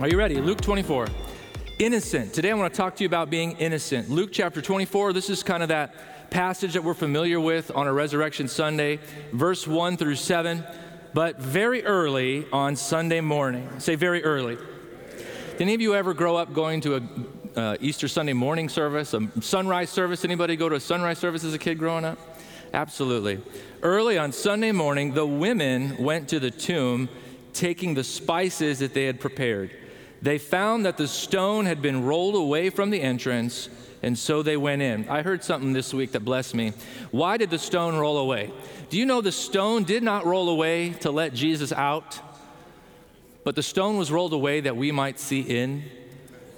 Are you ready? Luke 24. Innocent. Today I want to talk to you about being innocent. Luke chapter 24, this is kind of that passage that we're familiar with on a Resurrection Sunday, verse 1 through 7, but very early on Sunday morning. Say very early. Did any of you ever grow up going to a uh, Easter Sunday morning service, a sunrise service? Anybody go to a sunrise service as a kid growing up? Absolutely. Early on Sunday morning, the women went to the tomb taking the spices that they had prepared. They found that the stone had been rolled away from the entrance, and so they went in. I heard something this week that blessed me. Why did the stone roll away? Do you know the stone did not roll away to let Jesus out, but the stone was rolled away that we might see in,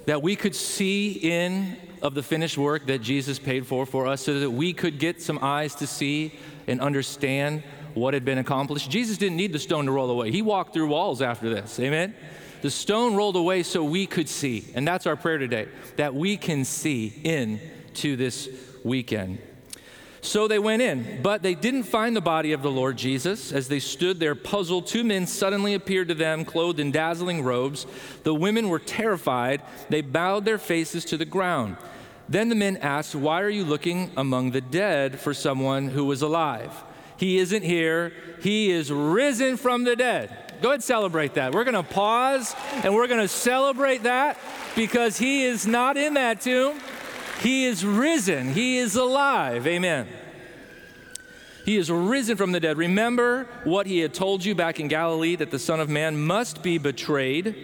that we could see in of the finished work that Jesus paid for for us, so that we could get some eyes to see and understand what had been accomplished. Jesus didn't need the stone to roll away, he walked through walls after this. Amen? The stone rolled away so we could see. And that's our prayer today, that we can see into this weekend. So they went in, but they didn't find the body of the Lord Jesus. As they stood there puzzled, two men suddenly appeared to them, clothed in dazzling robes. The women were terrified. They bowed their faces to the ground. Then the men asked, Why are you looking among the dead for someone who was alive? He isn't here, he is risen from the dead. Go ahead and celebrate that. We're going to pause and we're going to celebrate that because he is not in that tomb. He is risen, he is alive. Amen. He is risen from the dead. Remember what he had told you back in Galilee that the Son of Man must be betrayed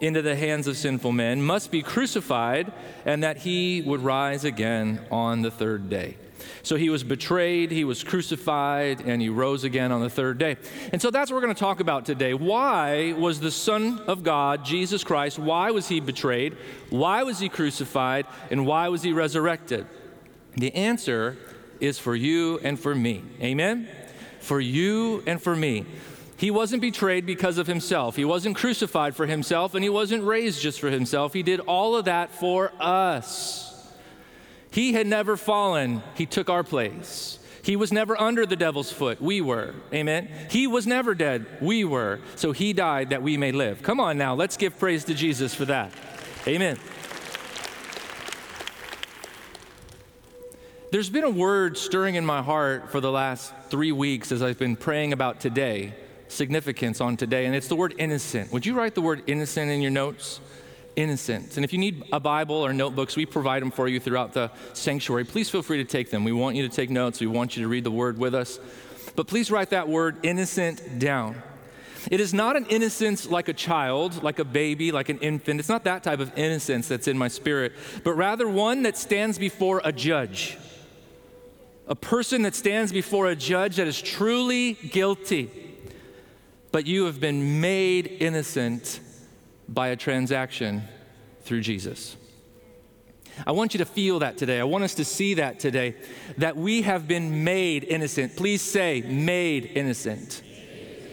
into the hands of sinful men, must be crucified, and that he would rise again on the third day. So he was betrayed, he was crucified, and he rose again on the third day. And so that's what we're going to talk about today. Why was the Son of God, Jesus Christ, why was he betrayed? Why was he crucified? And why was he resurrected? The answer is for you and for me. Amen? For you and for me. He wasn't betrayed because of himself. He wasn't crucified for himself, and he wasn't raised just for himself. He did all of that for us. He had never fallen, he took our place. He was never under the devil's foot. We were. Amen. He was never dead. We were. So he died that we may live. Come on now, let's give praise to Jesus for that. Amen. There's been a word stirring in my heart for the last three weeks as I've been praying about today, significance on today, and it's the word innocent. Would you write the word innocent in your notes? Innocent. And if you need a Bible or notebooks, we provide them for you throughout the sanctuary. Please feel free to take them. We want you to take notes, we want you to read the word with us. But please write that word innocent down. It is not an innocence like a child, like a baby, like an infant. It's not that type of innocence that's in my spirit, but rather one that stands before a judge a person that stands before a judge that is truly guilty, but you have been made innocent by a transaction through Jesus. I want you to feel that today. I want us to see that today, that we have been made innocent. Please say, made innocent.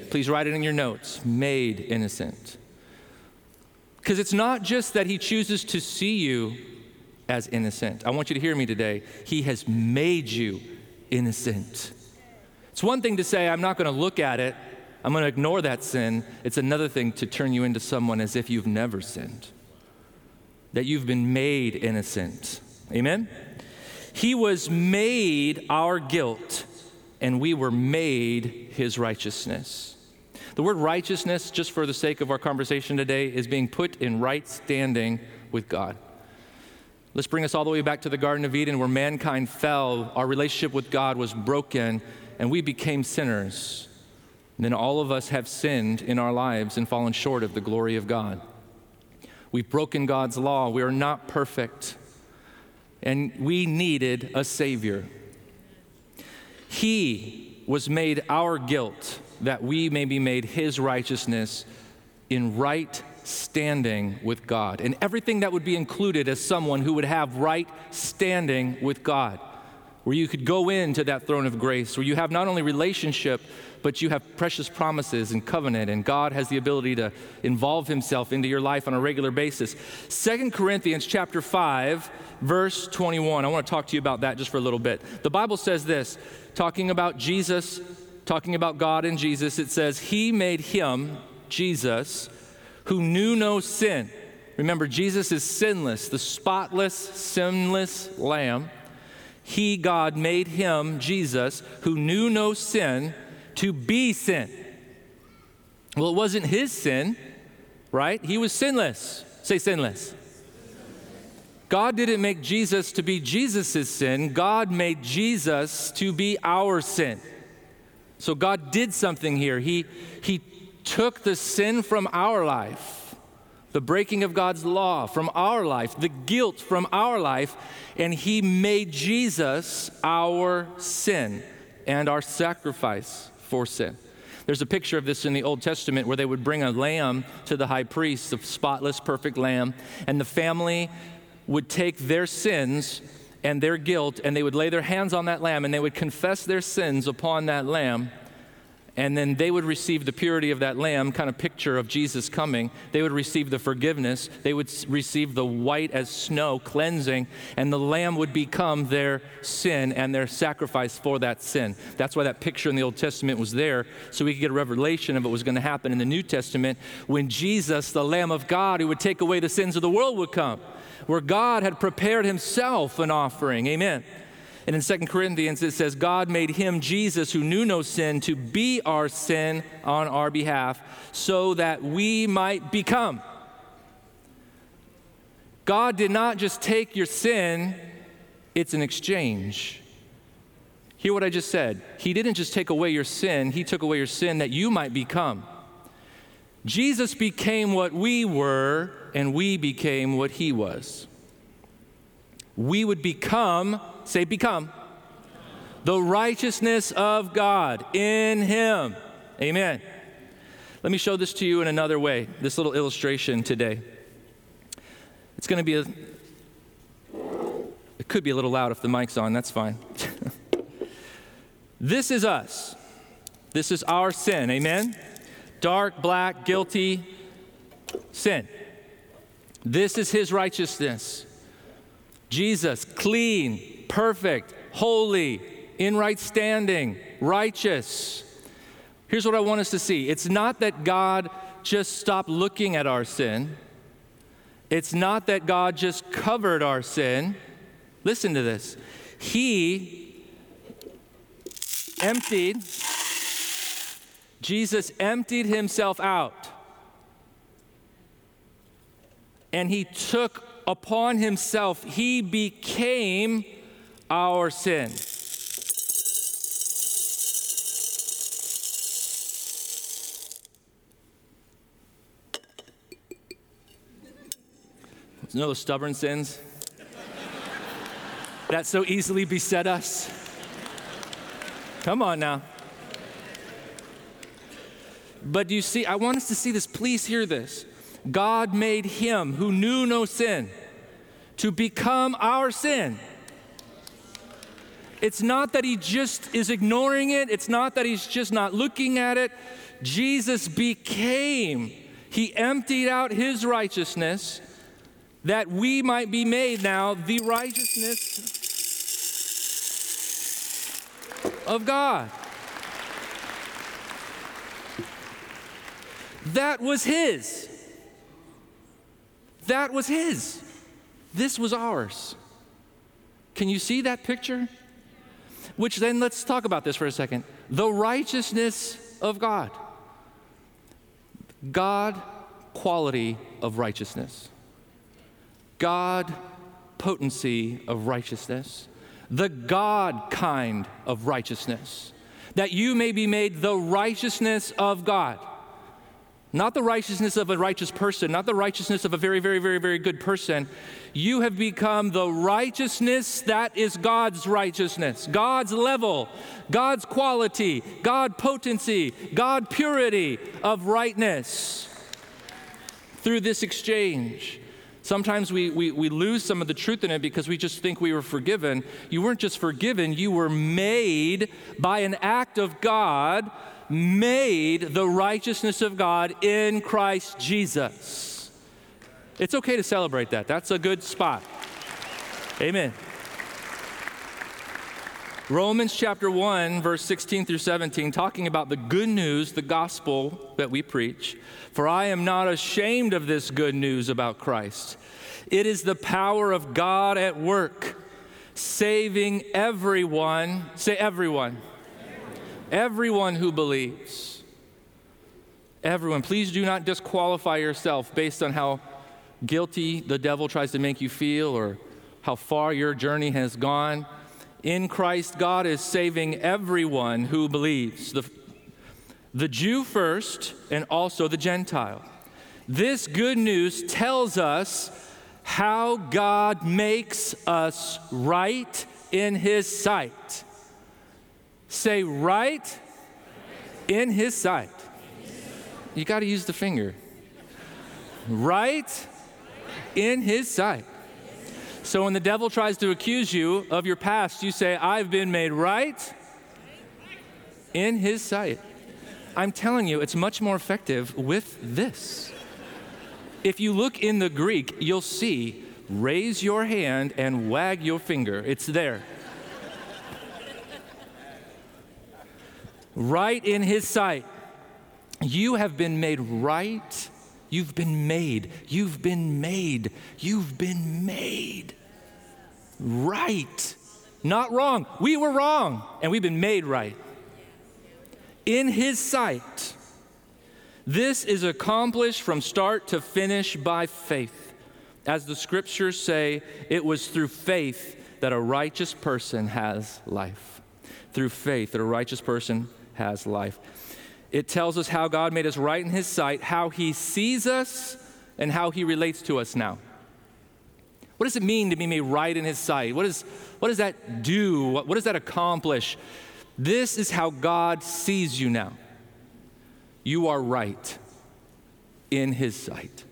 Please write it in your notes, made innocent. Because it's not just that He chooses to see you as innocent. I want you to hear me today. He has made you innocent. It's one thing to say, I'm not going to look at it, I'm going to ignore that sin. It's another thing to turn you into someone as if you've never sinned, that you've been made innocent. Amen? He was made our guilt, and we were made his righteousness. The word righteousness, just for the sake of our conversation today, is being put in right standing with God. Let's bring us all the way back to the Garden of Eden where mankind fell, our relationship with God was broken, and we became sinners. Then all of us have sinned in our lives and fallen short of the glory of God. We've broken God's law. We are not perfect. And we needed a Savior. He was made our guilt that we may be made His righteousness in right standing with God, and everything that would be included as someone who would have right standing with God, where you could go into that throne of grace, where you have not only relationship, but you have precious promises and covenant, and God has the ability to involve Himself into your life on a regular basis. Second Corinthians chapter 5, verse 21. I want to talk to you about that just for a little bit. The Bible says this, talking about Jesus, talking about God and Jesus, it says, He made Him, Jesus, who knew no sin. Remember, Jesus is sinless, the spotless, sinless Lamb. He, God, made him, Jesus, who knew no sin, to be sin. Well, it wasn't his sin, right? He was sinless. Say sinless. God didn't make Jesus to be Jesus' sin, God made Jesus to be our sin. So God did something here. He, he took the sin from our life, the breaking of God's law from our life, the guilt from our life, and He made Jesus our sin and our sacrifice for sin. There's a picture of this in the Old Testament where they would bring a lamb to the high priest, a spotless, perfect lamb, and the family would take their sins and their guilt and they would lay their hands on that lamb and they would confess their sins upon that lamb and then they would receive the purity of that lamb, kind of picture of Jesus coming. They would receive the forgiveness. They would receive the white as snow cleansing, and the lamb would become their sin and their sacrifice for that sin. That's why that picture in the Old Testament was there, so we could get a revelation of what was going to happen in the New Testament when Jesus, the Lamb of God who would take away the sins of the world, would come, where God had prepared himself an offering. Amen. And in 2 Corinthians, it says, God made him, Jesus, who knew no sin, to be our sin on our behalf, so that we might become. God did not just take your sin, it's an exchange. Hear what I just said. He didn't just take away your sin, He took away your sin that you might become. Jesus became what we were, and we became what He was. We would become Say, become. The righteousness of God in Him. Amen. Let me show this to you in another way, this little illustration today. It's going to be a, it could be a little loud if the mic's on, that's fine. this is us. This is our sin. Amen. Dark, black, guilty sin. This is His righteousness. Jesus, clean, perfect, holy, in right standing, righteous. Here's what I want us to see it's not that God just stopped looking at our sin, it's not that God just covered our sin. Listen to this. He emptied, Jesus emptied himself out. And he took upon himself, he became our sin. You know those stubborn sins that so easily beset us? Come on now. But you see, I want us to see this. Please hear this. God made him who knew no sin to become our sin it's not that he just is ignoring it, it's not that he's just not looking at it. Jesus became, he emptied out his righteousness that we might be made now the righteousness of God. That was his. That was his. This was ours. Can you see that picture? Which then, let's talk about this for a second. The righteousness of God. God quality of righteousness. God potency of righteousness. The God kind of righteousness. That you may be made the righteousness of God. Not the righteousness of a righteous person, not the righteousness of a very, very, very, very good person. You have become the righteousness that is God's righteousness, God's level, God's quality, God potency, God purity of rightness through this exchange. Sometimes we, we, we lose some of the truth in it because we just think we were forgiven. You weren't just forgiven, you were made by an act of God made the righteousness of God in Christ Jesus. It's okay to celebrate that. That's a good spot. Amen. Romans chapter 1, verse 16 through 17, talking about the good news, the gospel that we preach. For I am not ashamed of this good news about Christ. It is the power of God at work, saving everyone. Say, everyone. Everyone who believes. Everyone. Please do not disqualify yourself based on how guilty the devil tries to make you feel or how far your journey has gone. In Christ, God is saving everyone who believes the, the Jew first and also the Gentile. This good news tells us how God makes us right in His sight. Say, right in His sight. You got to use the finger. Right in His sight. So when the devil tries to accuse you of your past, you say, I've been made right in his sight. I'm telling you, it's much more effective with this. If you look in the Greek, you'll see raise your hand and wag your finger. It's there. Right in his sight. You have been made right You've been made. You've been made. You've been made right. Not wrong. We were wrong, and we've been made right. In His sight, this is accomplished from start to finish by faith. As the scriptures say, it was through faith that a righteous person has life. Through faith that a righteous person has life. It tells us how God made us right in His sight, how He sees us, and how He relates to us now. What does it mean to be made right in His sight? What, is, what does that do? What, what does that accomplish? This is how God sees you now. You are right in His sight.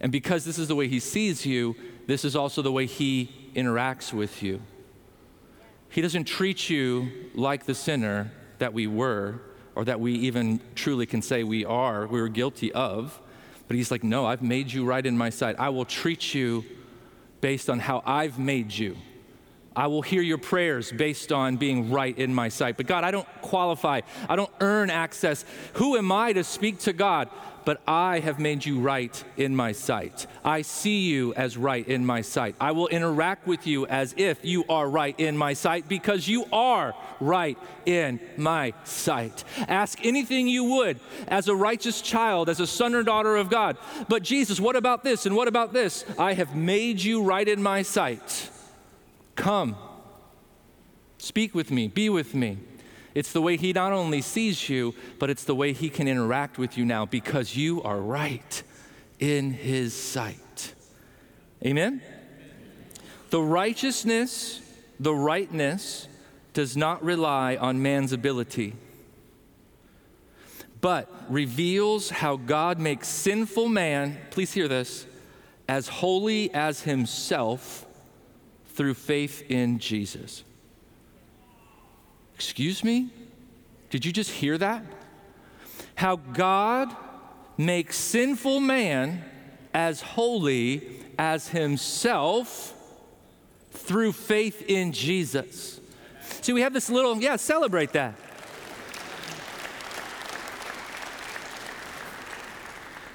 And because this is the way He sees you, this is also the way He interacts with you. He doesn't treat you like the sinner that we were or that we even truly can say we are, we were guilty of. But he's like, no, I've made you right in my sight. I will treat you based on how I've made you. I will hear your prayers based on being right in my sight. But God, I don't qualify. I don't earn access. Who am I to speak to God? but I have made you right in my sight. I see you as right in my sight. I will interact with you as if you are right in my sight because you are right in my sight. Ask anything you would as a righteous child, as a son or daughter of God. But Jesus, what about this and what about this? I have made you right in my sight. Come, speak with me, be with me. It's the way He not only sees you, but it's the way He can interact with you now because you are right in His sight. Amen? The righteousness, the rightness, does not rely on man's ability, but reveals how God makes sinful man, please hear this, as holy as himself through faith in Jesus. Excuse me? Did you just hear that? How God makes sinful man as holy as himself through faith in Jesus. See, we have this little, yeah, celebrate that.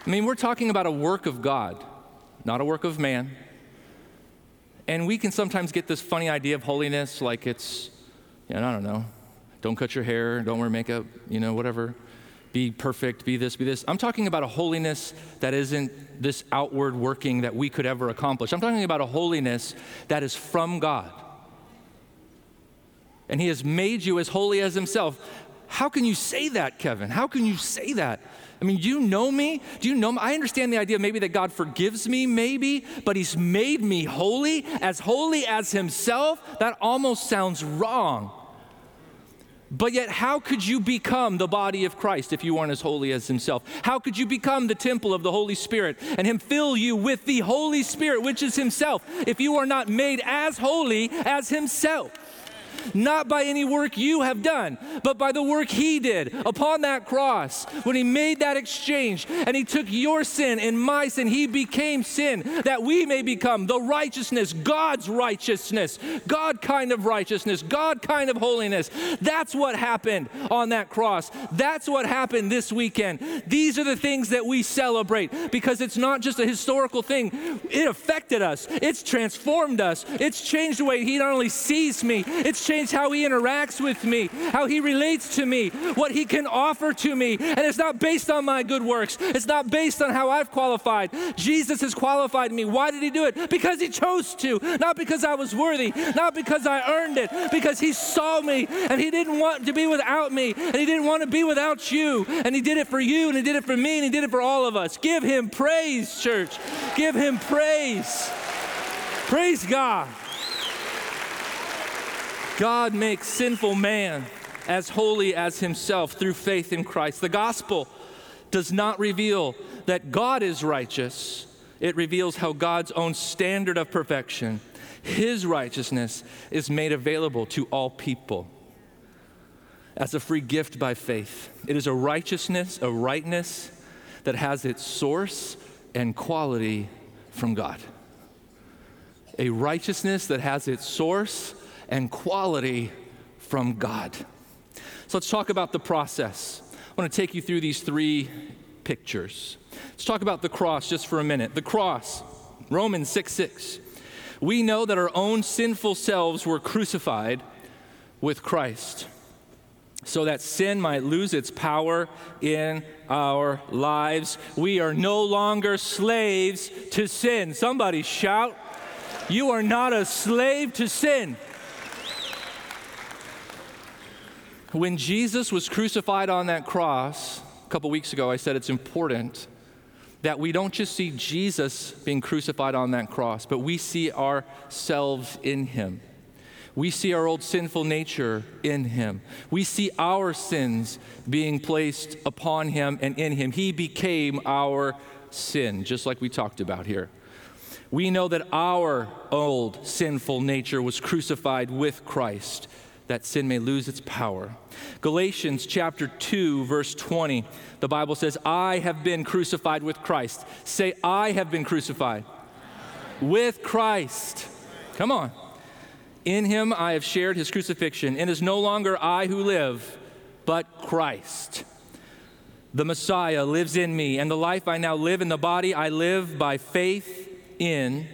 I mean, we're talking about a work of God, not a work of man. And we can sometimes get this funny idea of holiness like it's and I don't know, don't cut your hair, don't wear makeup, you know, whatever. Be perfect, be this, be this. I'm talking about a holiness that isn't this outward working that we could ever accomplish. I'm talking about a holiness that is from God. And He has made you as holy as Himself. How can you say that, Kevin? How can you say that? I mean, do you know me? Do you know me? I understand the idea maybe that God forgives me, maybe, but He's made me holy, as holy as Himself. That almost sounds wrong. But yet, how could you become the body of Christ if you aren't as holy as Himself? How could you become the temple of the Holy Spirit and Him fill you with the Holy Spirit, which is Himself, if you are not made as holy as Himself? Not by any work you have done, but by the work He did upon that cross when He made that exchange and He took your sin and my sin. He became sin that we may become the righteousness, God's righteousness, God kind of righteousness, God kind of holiness. That's what happened on that cross. That's what happened this weekend. These are the things that we celebrate because it's not just a historical thing, it affected us, it's transformed us, it's changed the way He not only sees me, it's changed how He interacts with me, how He relates to me, what He can offer to me. And it's not based on my good works, it's not based on how I've qualified. Jesus has qualified me. Why did He do it? Because He chose to, not because I was worthy, not because I earned it, because He saw me and He didn't want to be without me and He didn't want to be without you. And He did it for you and He did it for me and He did it for all of us. Give Him praise, church. Give Him praise. Praise God. God makes sinful man as holy as himself through faith in Christ. The gospel does not reveal that God is righteous, it reveals how God's own standard of perfection, his righteousness, is made available to all people as a free gift by faith. It is a righteousness, a rightness that has its source and quality from God. A righteousness that has its source and quality from God. So let's talk about the process. I want to take you through these three pictures. Let's talk about the cross just for a minute. The cross, Romans 6 6. We know that our own sinful selves were crucified with Christ so that sin might lose its power in our lives. We are no longer slaves to sin. Somebody shout, You are not a slave to sin. When Jesus was crucified on that cross, a couple weeks ago, I said it's important that we don't just see Jesus being crucified on that cross, but we see ourselves in him. We see our old sinful nature in him. We see our sins being placed upon him and in him. He became our sin, just like we talked about here. We know that our old sinful nature was crucified with Christ that sin may lose its power. Galatians chapter 2 verse 20. The Bible says, "I have been crucified with Christ." Say, "I have been crucified with Christ." Come on. In him I have shared his crucifixion. It is no longer I who live, but Christ. The Messiah lives in me, and the life I now live in the body, I live by faith in,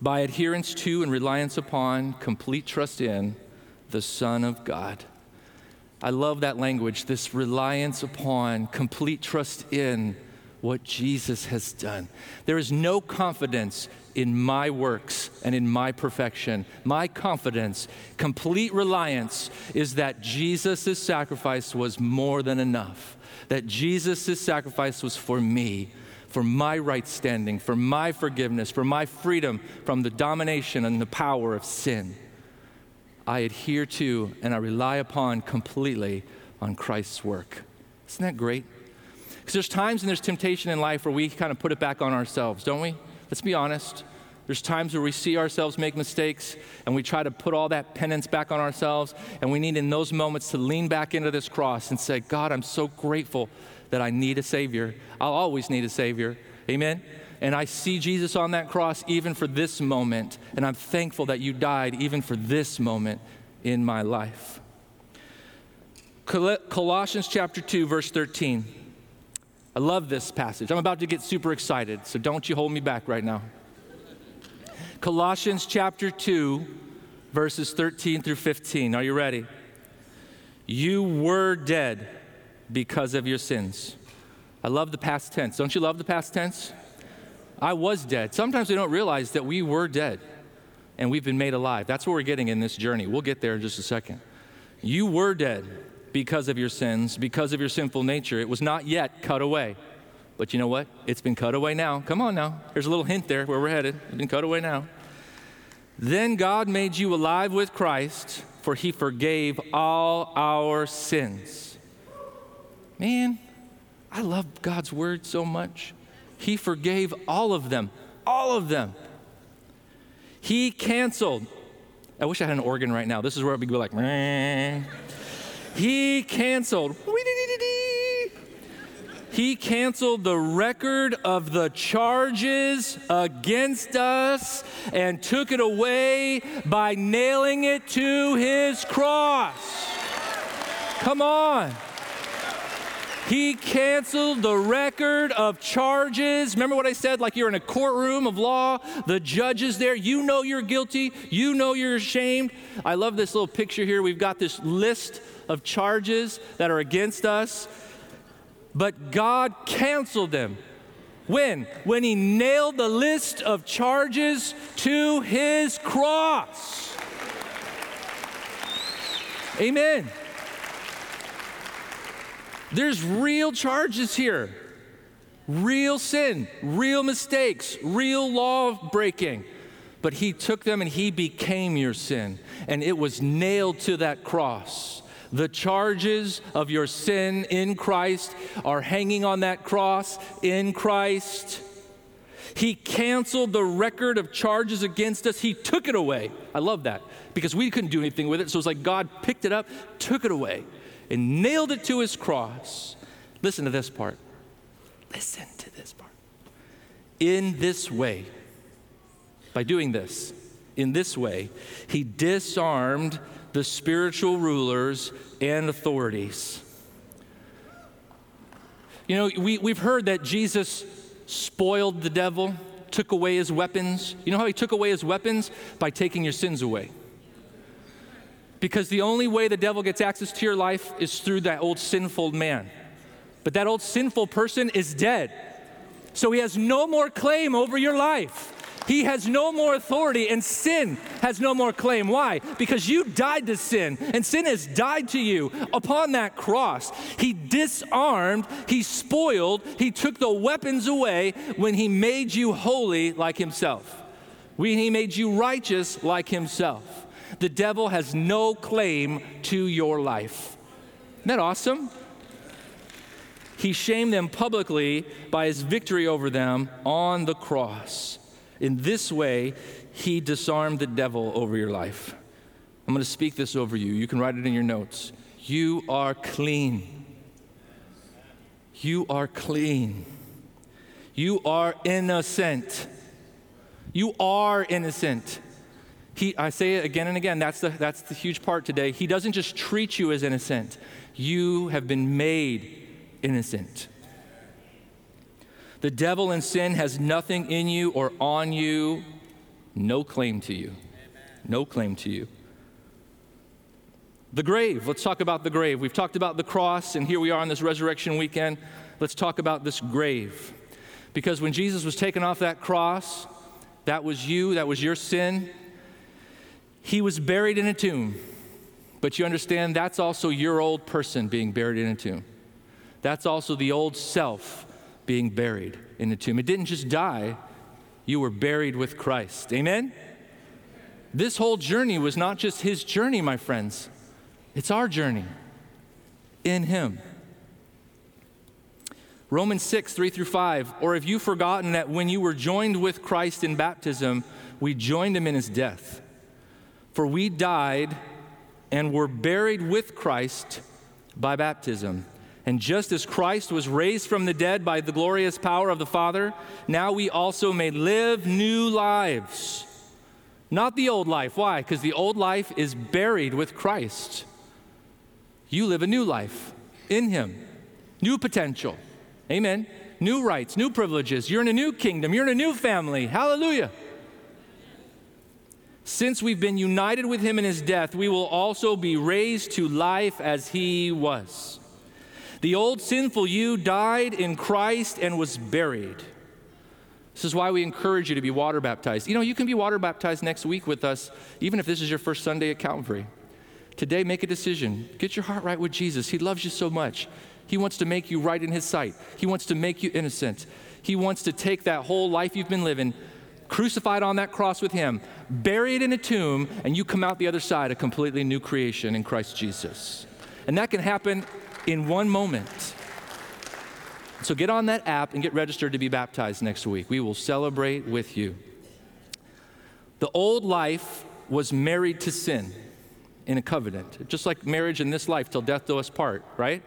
by adherence to, and reliance upon, complete trust in the Son of God. I love that language, this reliance upon, complete trust in what Jesus has done. There is no confidence in my works and in my perfection. My confidence, complete reliance, is that Jesus' sacrifice was more than enough, that Jesus' sacrifice was for me. For my right standing, for my forgiveness, for my freedom from the domination and the power of sin. I adhere to and I rely upon completely on Christ's work. Isn't that great? Because there's times and there's temptation in life where we kind of put it back on ourselves, don't we? Let's be honest. There's times where we see ourselves make mistakes and we try to put all that penance back on ourselves. And we need in those moments to lean back into this cross and say, God, I'm so grateful that I need a Savior. I'll always need a Savior. Amen? And I see Jesus on that cross even for this moment. And I'm thankful that you died even for this moment in my life. Colossians chapter 2, verse 13. I love this passage. I'm about to get super excited, so don't you hold me back right now. Colossians chapter 2, verses 13 through 15. Are you ready? You were dead because of your sins. I love the past tense. Don't you love the past tense? I was dead. Sometimes we don't realize that we were dead and we've been made alive. That's what we're getting in this journey. We'll get there in just a second. You were dead because of your sins, because of your sinful nature. It was not yet cut away. But you know what? It's been cut away now. Come on now. There's a little hint there where we're headed. It's been cut away now. Then God made you alive with Christ, for he forgave all our sins. Man, I love God's word so much. He forgave all of them, all of them. He canceled I wish I had an organ right now. This is where it would be like, he canceled. He canceled the record of the charges against us and took it away by nailing it to his cross. Come on. He canceled the record of charges. Remember what I said? Like you're in a courtroom of law, the judge is there. You know you're guilty, you know you're ashamed. I love this little picture here. We've got this list of charges that are against us, but God canceled them. When? When He nailed the list of charges to His cross. Amen. There's real charges here real sin, real mistakes, real law breaking. But he took them and he became your sin, and it was nailed to that cross. The charges of your sin in Christ are hanging on that cross in Christ. He canceled the record of charges against us. He took it away. I love that because we couldn't do anything with it. So it's like God picked it up, took it away and nailed it to his cross. Listen to this part. Listen to this part. In this way, by doing this, in this way, he disarmed the spiritual rulers and authorities. You know, we, we've heard that Jesus spoiled the devil, took away his weapons. You know how he took away his weapons? By taking your sins away. Because the only way the devil gets access to your life is through that old sinful man. But that old sinful person is dead. So he has no more claim over your life. He has no more authority, and sin has no more claim. Why? Because you died to sin, and sin has died to you upon that cross. He disarmed, he spoiled, he took the weapons away when he made you holy like himself. When he made you righteous like himself. The devil has no claim to your life. Isn't that awesome? He shamed them publicly by his victory over them on the cross. In this way, he disarmed the devil over your life. I'm going to speak this over you. You can write it in your notes. You are clean. You are clean. You are innocent. You are innocent. He, I say it again and again, that's the, that's the huge part today. He doesn't just treat you as innocent, you have been made innocent. The devil and sin has nothing in you or on you, no claim to you. No claim to you. The grave, let's talk about the grave. We've talked about the cross, and here we are on this resurrection weekend. Let's talk about this grave. Because when Jesus was taken off that cross, that was you, that was your sin. He was buried in a tomb, but you understand that's also your old person being buried in a tomb. That's also the old self being buried in a tomb. It didn't just die, you were buried with Christ. Amen? This whole journey was not just his journey, my friends, it's our journey in him. Romans 6, 3 through 5. Or have you forgotten that when you were joined with Christ in baptism, we joined him in his death? For we died and were buried with Christ by baptism. And just as Christ was raised from the dead by the glorious power of the Father, now we also may live new lives. Not the old life. Why? Because the old life is buried with Christ. You live a new life in Him, new potential. Amen. New rights, new privileges. You're in a new kingdom, you're in a new family. Hallelujah. Since we've been united with him in his death, we will also be raised to life as he was. The old sinful you died in Christ and was buried. This is why we encourage you to be water baptized. You know, you can be water baptized next week with us, even if this is your first Sunday at Calvary. Today, make a decision. Get your heart right with Jesus. He loves you so much. He wants to make you right in His sight, He wants to make you innocent. He wants to take that whole life you've been living, crucified on that cross with Him, buried in a tomb, and you come out the other side a completely new creation in Christ Jesus. And that can happen in one moment. So get on that app and get registered to be baptized next week. We will celebrate with you. The old life was married to sin in a covenant, just like marriage in this life till death do us part, right?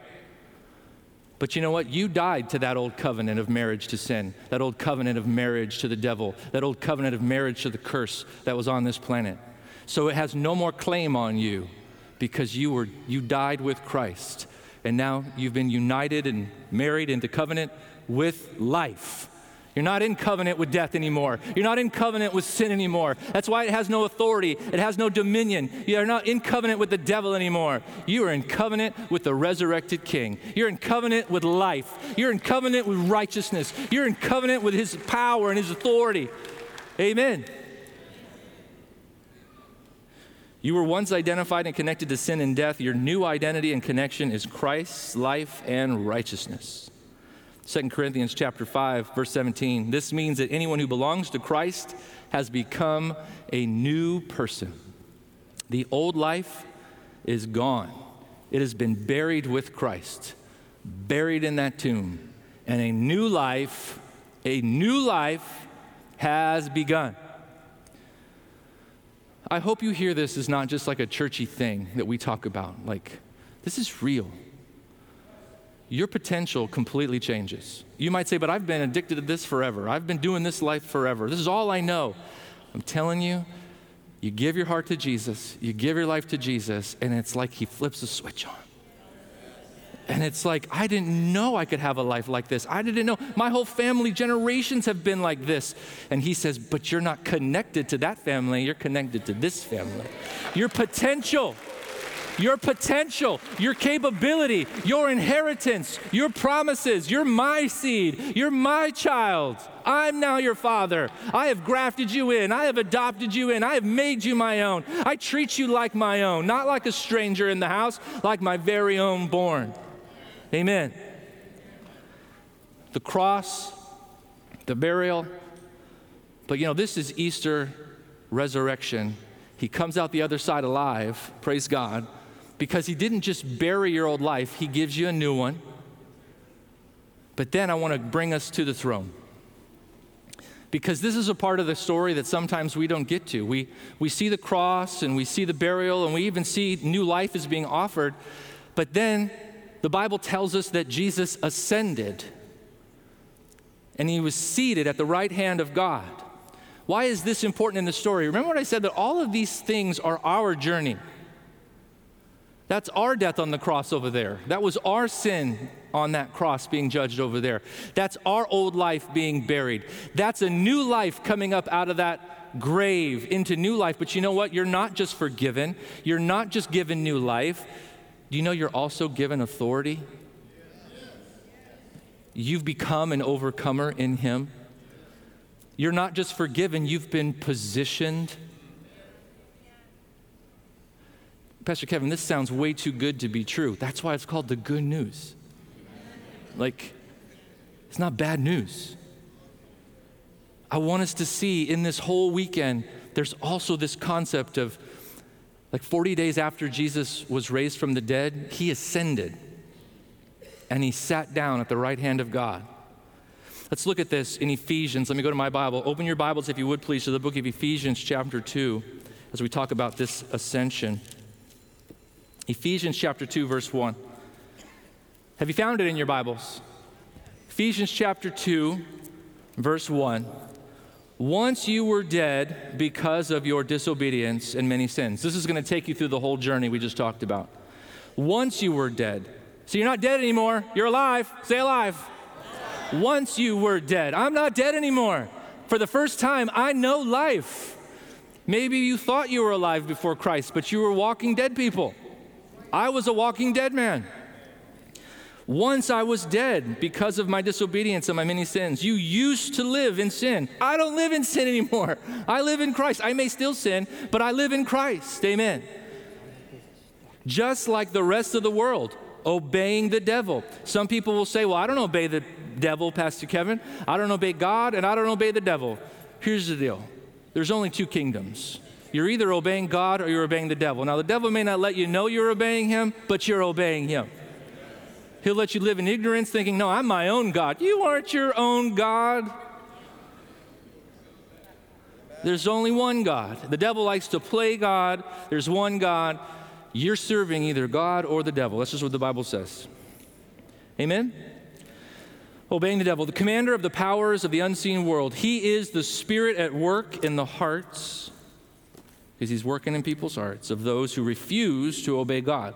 But you know what? You died to that old covenant of marriage to sin, that old covenant of marriage to the devil, that old covenant of marriage to the curse that was on this planet. So it has no more claim on you because you were you died with Christ. And now you've been united and married into covenant with life. You're not in covenant with death anymore. You're not in covenant with sin anymore. That's why it has no authority, it has no dominion. You're not in covenant with the devil anymore. You are in covenant with the resurrected king. You're in covenant with life. You're in covenant with righteousness. You're in covenant with his power and his authority. Amen. You were once identified and connected to sin and death. Your new identity and connection is Christ's life and righteousness. 2 Corinthians chapter 5 verse 17. This means that anyone who belongs to Christ has become a new person. The old life is gone. It has been buried with Christ, buried in that tomb, and a new life, a new life has begun. I hope you hear this is not just like a churchy thing that we talk about. Like, this is real your potential completely changes. You might say, but I've been addicted to this forever. I've been doing this life forever. This is all I know. I'm telling you, you give your heart to Jesus, you give your life to Jesus, and it's like He flips a switch on. And it's like, I didn't know I could have a life like this. I didn't know. My whole family, generations have been like this. And he says, But you're not connected to that family, you're connected to this family. Your potential your potential, your capability, your inheritance, your promises. You're my seed. You're my child. I'm now your father. I have grafted you in. I have adopted you in. I have made you my own. I treat you like my own, not like a stranger in the house, like my very own born. Amen. The cross, the burial, but you know, this is Easter resurrection. He comes out the other side alive, praise God because He didn't just bury your old life, He gives you a new one. But then I want to bring us to the throne. Because this is a part of the story that sometimes we don't get to. We, we see the cross and we see the burial and we even see new life is being offered. But then the Bible tells us that Jesus ascended and he was seated at the right hand of God. Why is this important in the story? Remember what I said that all of these things are our journey. That's our death on the cross over there. That was our sin on that cross being judged over there. That's our old life being buried. That's a new life coming up out of that grave into new life. But you know what? You're not just forgiven, you're not just given new life. Do you know you're also given authority? You've become an overcomer in Him. You're not just forgiven, you've been positioned Pastor Kevin, this sounds way too good to be true. That's why it's called the good news. Like, it's not bad news. I want us to see in this whole weekend, there's also this concept of like 40 days after Jesus was raised from the dead, he ascended and he sat down at the right hand of God. Let's look at this in Ephesians. Let me go to my Bible. Open your Bibles, if you would, please, to the book of Ephesians, chapter 2, as we talk about this ascension. Ephesians chapter 2, verse 1. Have you found it in your Bibles? Ephesians chapter 2, verse 1. Once you were dead because of your disobedience and many sins. This is going to take you through the whole journey we just talked about. Once you were dead. So you're not dead anymore. You're alive. Say alive. Once you were dead. I'm not dead anymore. For the first time, I know life. Maybe you thought you were alive before Christ, but you were walking dead people. I was a walking dead man. Once I was dead because of my disobedience and my many sins. You used to live in sin. I don't live in sin anymore. I live in Christ. I may still sin, but I live in Christ. Amen. Just like the rest of the world, obeying the devil. Some people will say, Well, I don't obey the devil, Pastor Kevin. I don't obey God, and I don't obey the devil. Here's the deal there's only two kingdoms you're either obeying God or you're obeying the devil. Now, the devil may not let you know you're obeying him, but you're obeying him. He'll let you live in ignorance, thinking, No, I'm my own God. You aren't your own God. There's only one God. The devil likes to play God. There's one God. You're serving either God or the devil. That's just what the Bible says. Amen? Obeying the devil, the commander of the powers of the unseen world. He is the spirit at work in the hearts, because he's working in people's hearts, of those who refuse to obey God.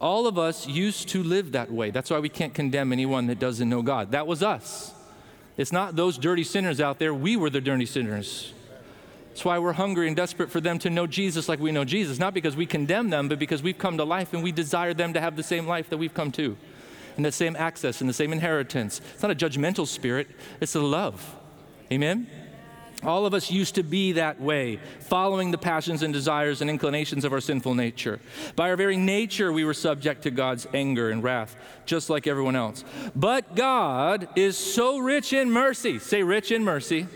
All of us used to live that way. That's why we can't condemn anyone that doesn't know God. That was us. It's not those dirty sinners out there. We were the dirty sinners. That's why we're hungry and desperate for them to know Jesus like we know Jesus. Not because we condemn them, but because we've come to life and we desire them to have the same life that we've come to, and the same access and the same inheritance. It's not a judgmental spirit, it's a love. Amen? All of us used to be that way, following the passions and desires and inclinations of our sinful nature. By our very nature, we were subject to God's anger and wrath, just like everyone else. But God is so rich in mercy. Say, rich in mercy.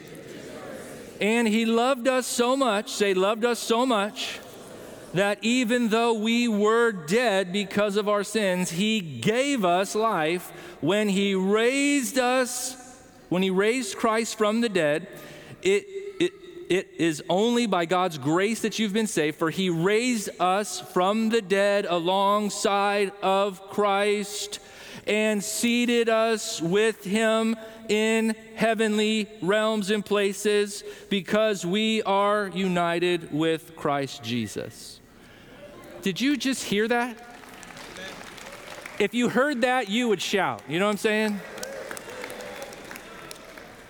And He loved us so much, say, loved us so much, that even though we were dead because of our sins, He gave us life when He raised us, when He raised Christ from the dead it, it, it is only by God's grace that you've been saved, for he raised us from the dead alongside of Christ and seated us with him in heavenly realms and places because we are united with Christ Jesus. Did you just hear that? If you heard that, you would shout. You know what I'm saying?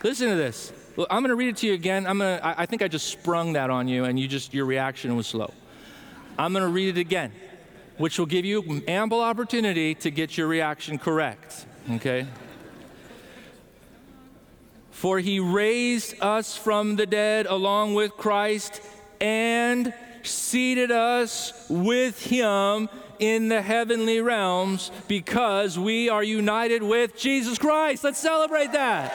Listen to this. Well, I'm going to read it to you again. I'm going to, I, I think I just sprung that on you and you just, your reaction was slow. I'm going to read it again, which will give you ample opportunity to get your reaction correct. Okay? For he raised us from the dead along with Christ and seated us with him in the heavenly realms because we are united with Jesus Christ. Let's celebrate that.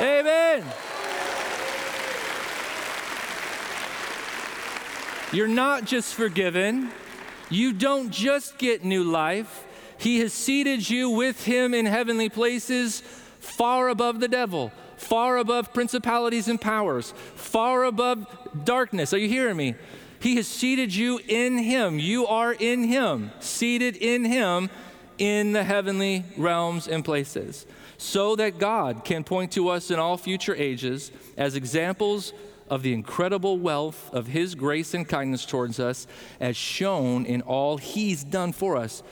Amen. You're not just forgiven, you don't just get new life. He has seated you with Him in heavenly places, far above the devil, far above principalities and powers, far above darkness. Are you hearing me? He has seated you in Him. You are in Him, seated in Him in the heavenly realms and places, so that God can point to us in all future ages as examples of the incredible wealth of His grace and kindness towards us, as shown in all He's done for us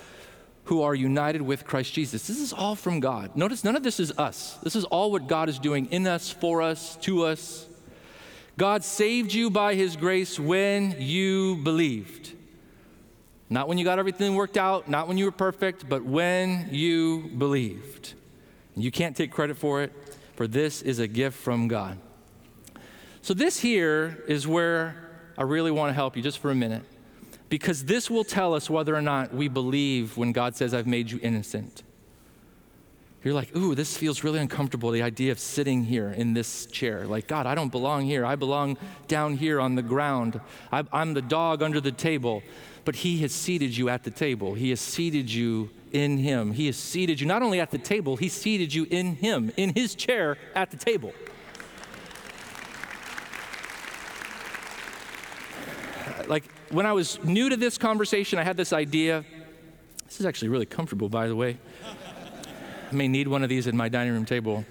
who are united with Christ Jesus. This is all from God. Notice none of this is us. This is all what God is doing in us, for us, to us. God saved you by His grace when you believed. Not when you got everything worked out, not when you were perfect, but when you believed. You can't take credit for it, for this is a gift from God. So, this here is where I really want to help you just for a minute, because this will tell us whether or not we believe when God says, I've made you innocent. You're like, ooh, this feels really uncomfortable, the idea of sitting here in this chair. Like, God, I don't belong here. I belong down here on the ground. I, I'm the dog under the table. But He has seated you at the table, He has seated you in Him. He has seated you not only at the table, He seated you in Him, in His chair at the table. like when I was new to this conversation, I had this idea. This is actually really comfortable, by the way. I may need one of these at my dining room table.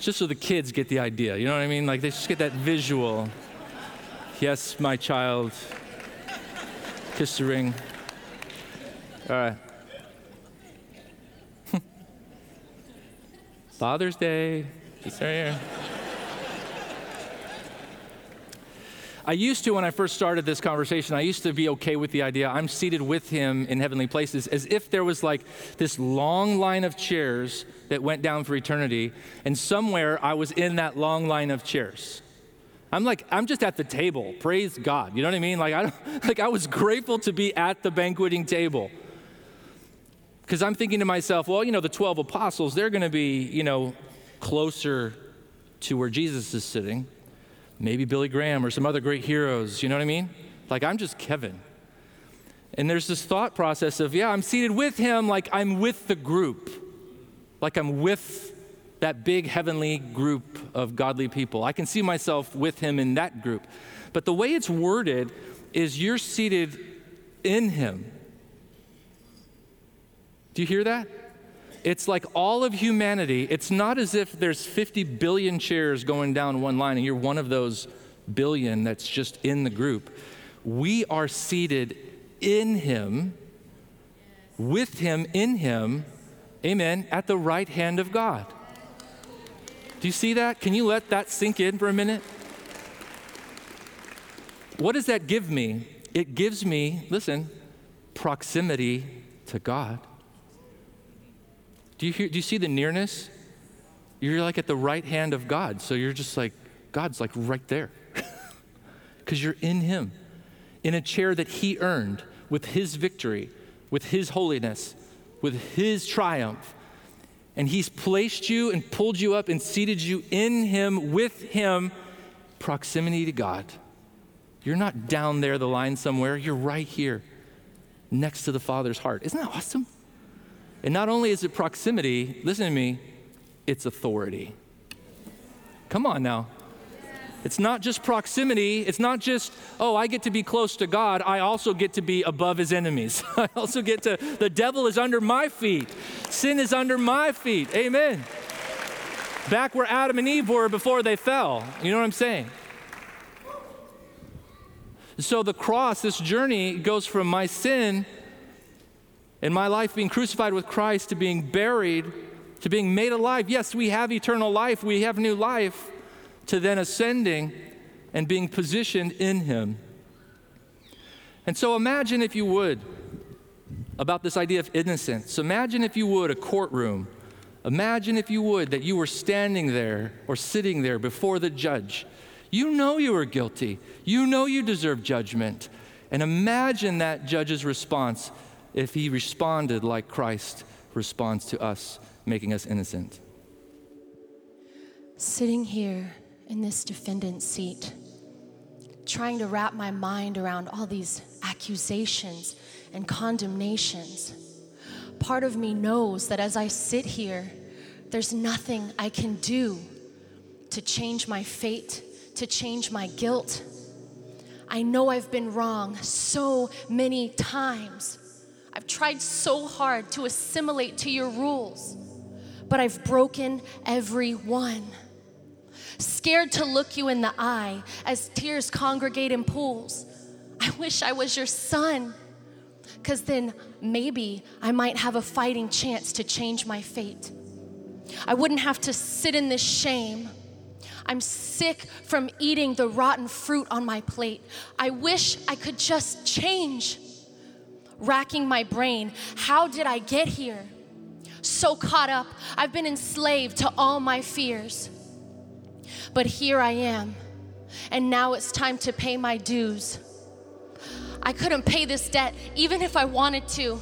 Just so the kids get the idea. You know what I mean? Like they just get that visual. Yes, my child. Kiss the ring. All right. Father's Day. Just right here. I used to, when I first started this conversation, I used to be okay with the idea I'm seated with him in heavenly places as if there was like this long line of chairs that went down for eternity, and somewhere I was in that long line of chairs. I'm like, I'm just at the table. Praise God. You know what I mean? Like, I, like I was grateful to be at the banqueting table. Because I'm thinking to myself, well, you know, the 12 apostles, they're going to be, you know, closer to where Jesus is sitting maybe Billy Graham or some other great heroes. You know what I mean? Like, I'm just Kevin. And there's this thought process of, yeah, I'm seated with him like I'm with the group, like I'm with that big heavenly group of godly people. I can see myself with him in that group. But the way it's worded is you're seated in him. Do you hear that? It's like all of humanity. It's not as if there's 50 billion chairs going down one line and you're one of those billion that's just in the group. We are seated in him, with him, in him, amen, at the right hand of God. Do you see that? Can you let that sink in for a minute? What does that give me? It gives me, listen, proximity to God. Do you, hear, do you see the nearness? You're like at the right hand of God. So you're just like, God's like right there. Because you're in Him, in a chair that He earned with His victory, with His holiness, with His triumph. And He's placed you and pulled you up and seated you in Him, with Him, proximity to God. You're not down there the line somewhere, you're right here next to the Father's heart. Isn't that awesome? And not only is it proximity, listen to me, it's authority. Come on now. It's not just proximity. It's not just, oh, I get to be close to God. I also get to be above his enemies. I also get to, the devil is under my feet. Sin is under my feet. Amen. Back where Adam and Eve were before they fell. You know what I'm saying? So the cross, this journey goes from my sin and my life being crucified with Christ to being buried to being made alive. Yes, we have eternal life, we have new life, to then ascending and being positioned in Him. And so imagine, if you would, about this idea of innocence. Imagine, if you would, a courtroom. Imagine, if you would, that you were standing there or sitting there before the judge. You know you are guilty. You know you deserve judgment. And imagine that judge's response if he responded like Christ responds to us, making us innocent. Sitting here in this defendant's seat, trying to wrap my mind around all these accusations and condemnations, part of me knows that as I sit here, there's nothing I can do to change my fate, to change my guilt. I know I've been wrong so many times. I've tried so hard to assimilate to your rules, but I've broken every one. Scared to look you in the eye as tears congregate in pools. I wish I was your son, because then maybe I might have a fighting chance to change my fate. I wouldn't have to sit in this shame. I'm sick from eating the rotten fruit on my plate. I wish I could just change racking my brain. How did I get here? So caught up, I've been enslaved to all my fears. But here I am, and now it's time to pay my dues. I couldn't pay this debt even if I wanted to.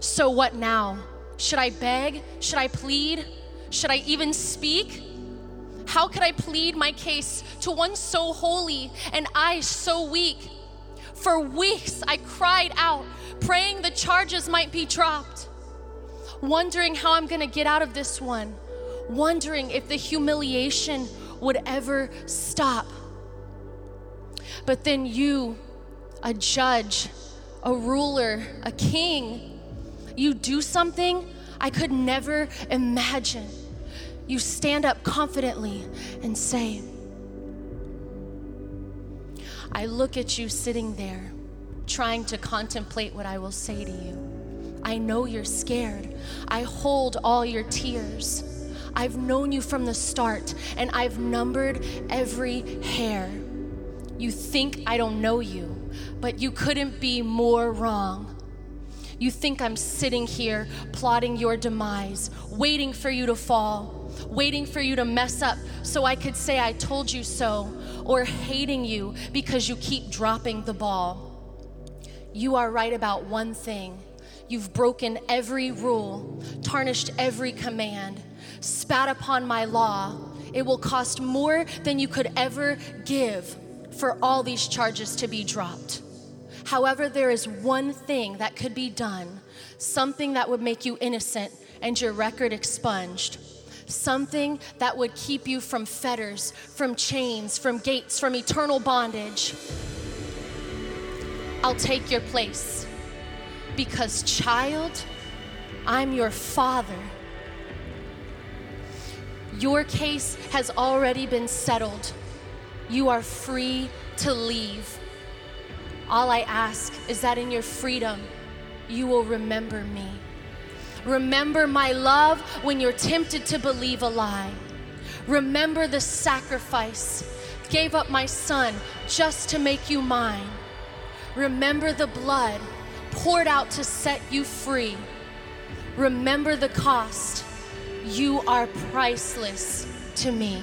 So what now? Should I beg? Should I plead? Should I even speak? How could I plead my case to one so holy and I so weak? For weeks, I cried out, praying the charges might be dropped, wondering how I'm gonna get out of this one, wondering if the humiliation would ever stop. But then you, a judge, a ruler, a king, you do something I could never imagine. You stand up confidently and say, I look at you sitting there, trying to contemplate what I will say to you. I know you're scared. I hold all your tears. I've known you from the start, and I've numbered every hair. You think I don't know you, but you couldn't be more wrong. You think I'm sitting here plotting your demise, waiting for you to fall, waiting for you to mess up so I could say I told you so or hating you because you keep dropping the ball. You are right about one thing. You've broken every rule, tarnished every command, spat upon my law. It will cost more than you could ever give for all these charges to be dropped. However, there is one thing that could be done, something that would make you innocent and your record expunged. Something that would keep you from fetters, from chains, from gates, from eternal bondage, I'll take your place. Because, child, I'm your father. Your case has already been settled. You are free to leave. All I ask is that in your freedom, you will remember me. Remember my love when you're tempted to believe a lie. Remember the sacrifice. Gave up my son just to make you mine. Remember the blood poured out to set you free. Remember the cost. You are priceless to me.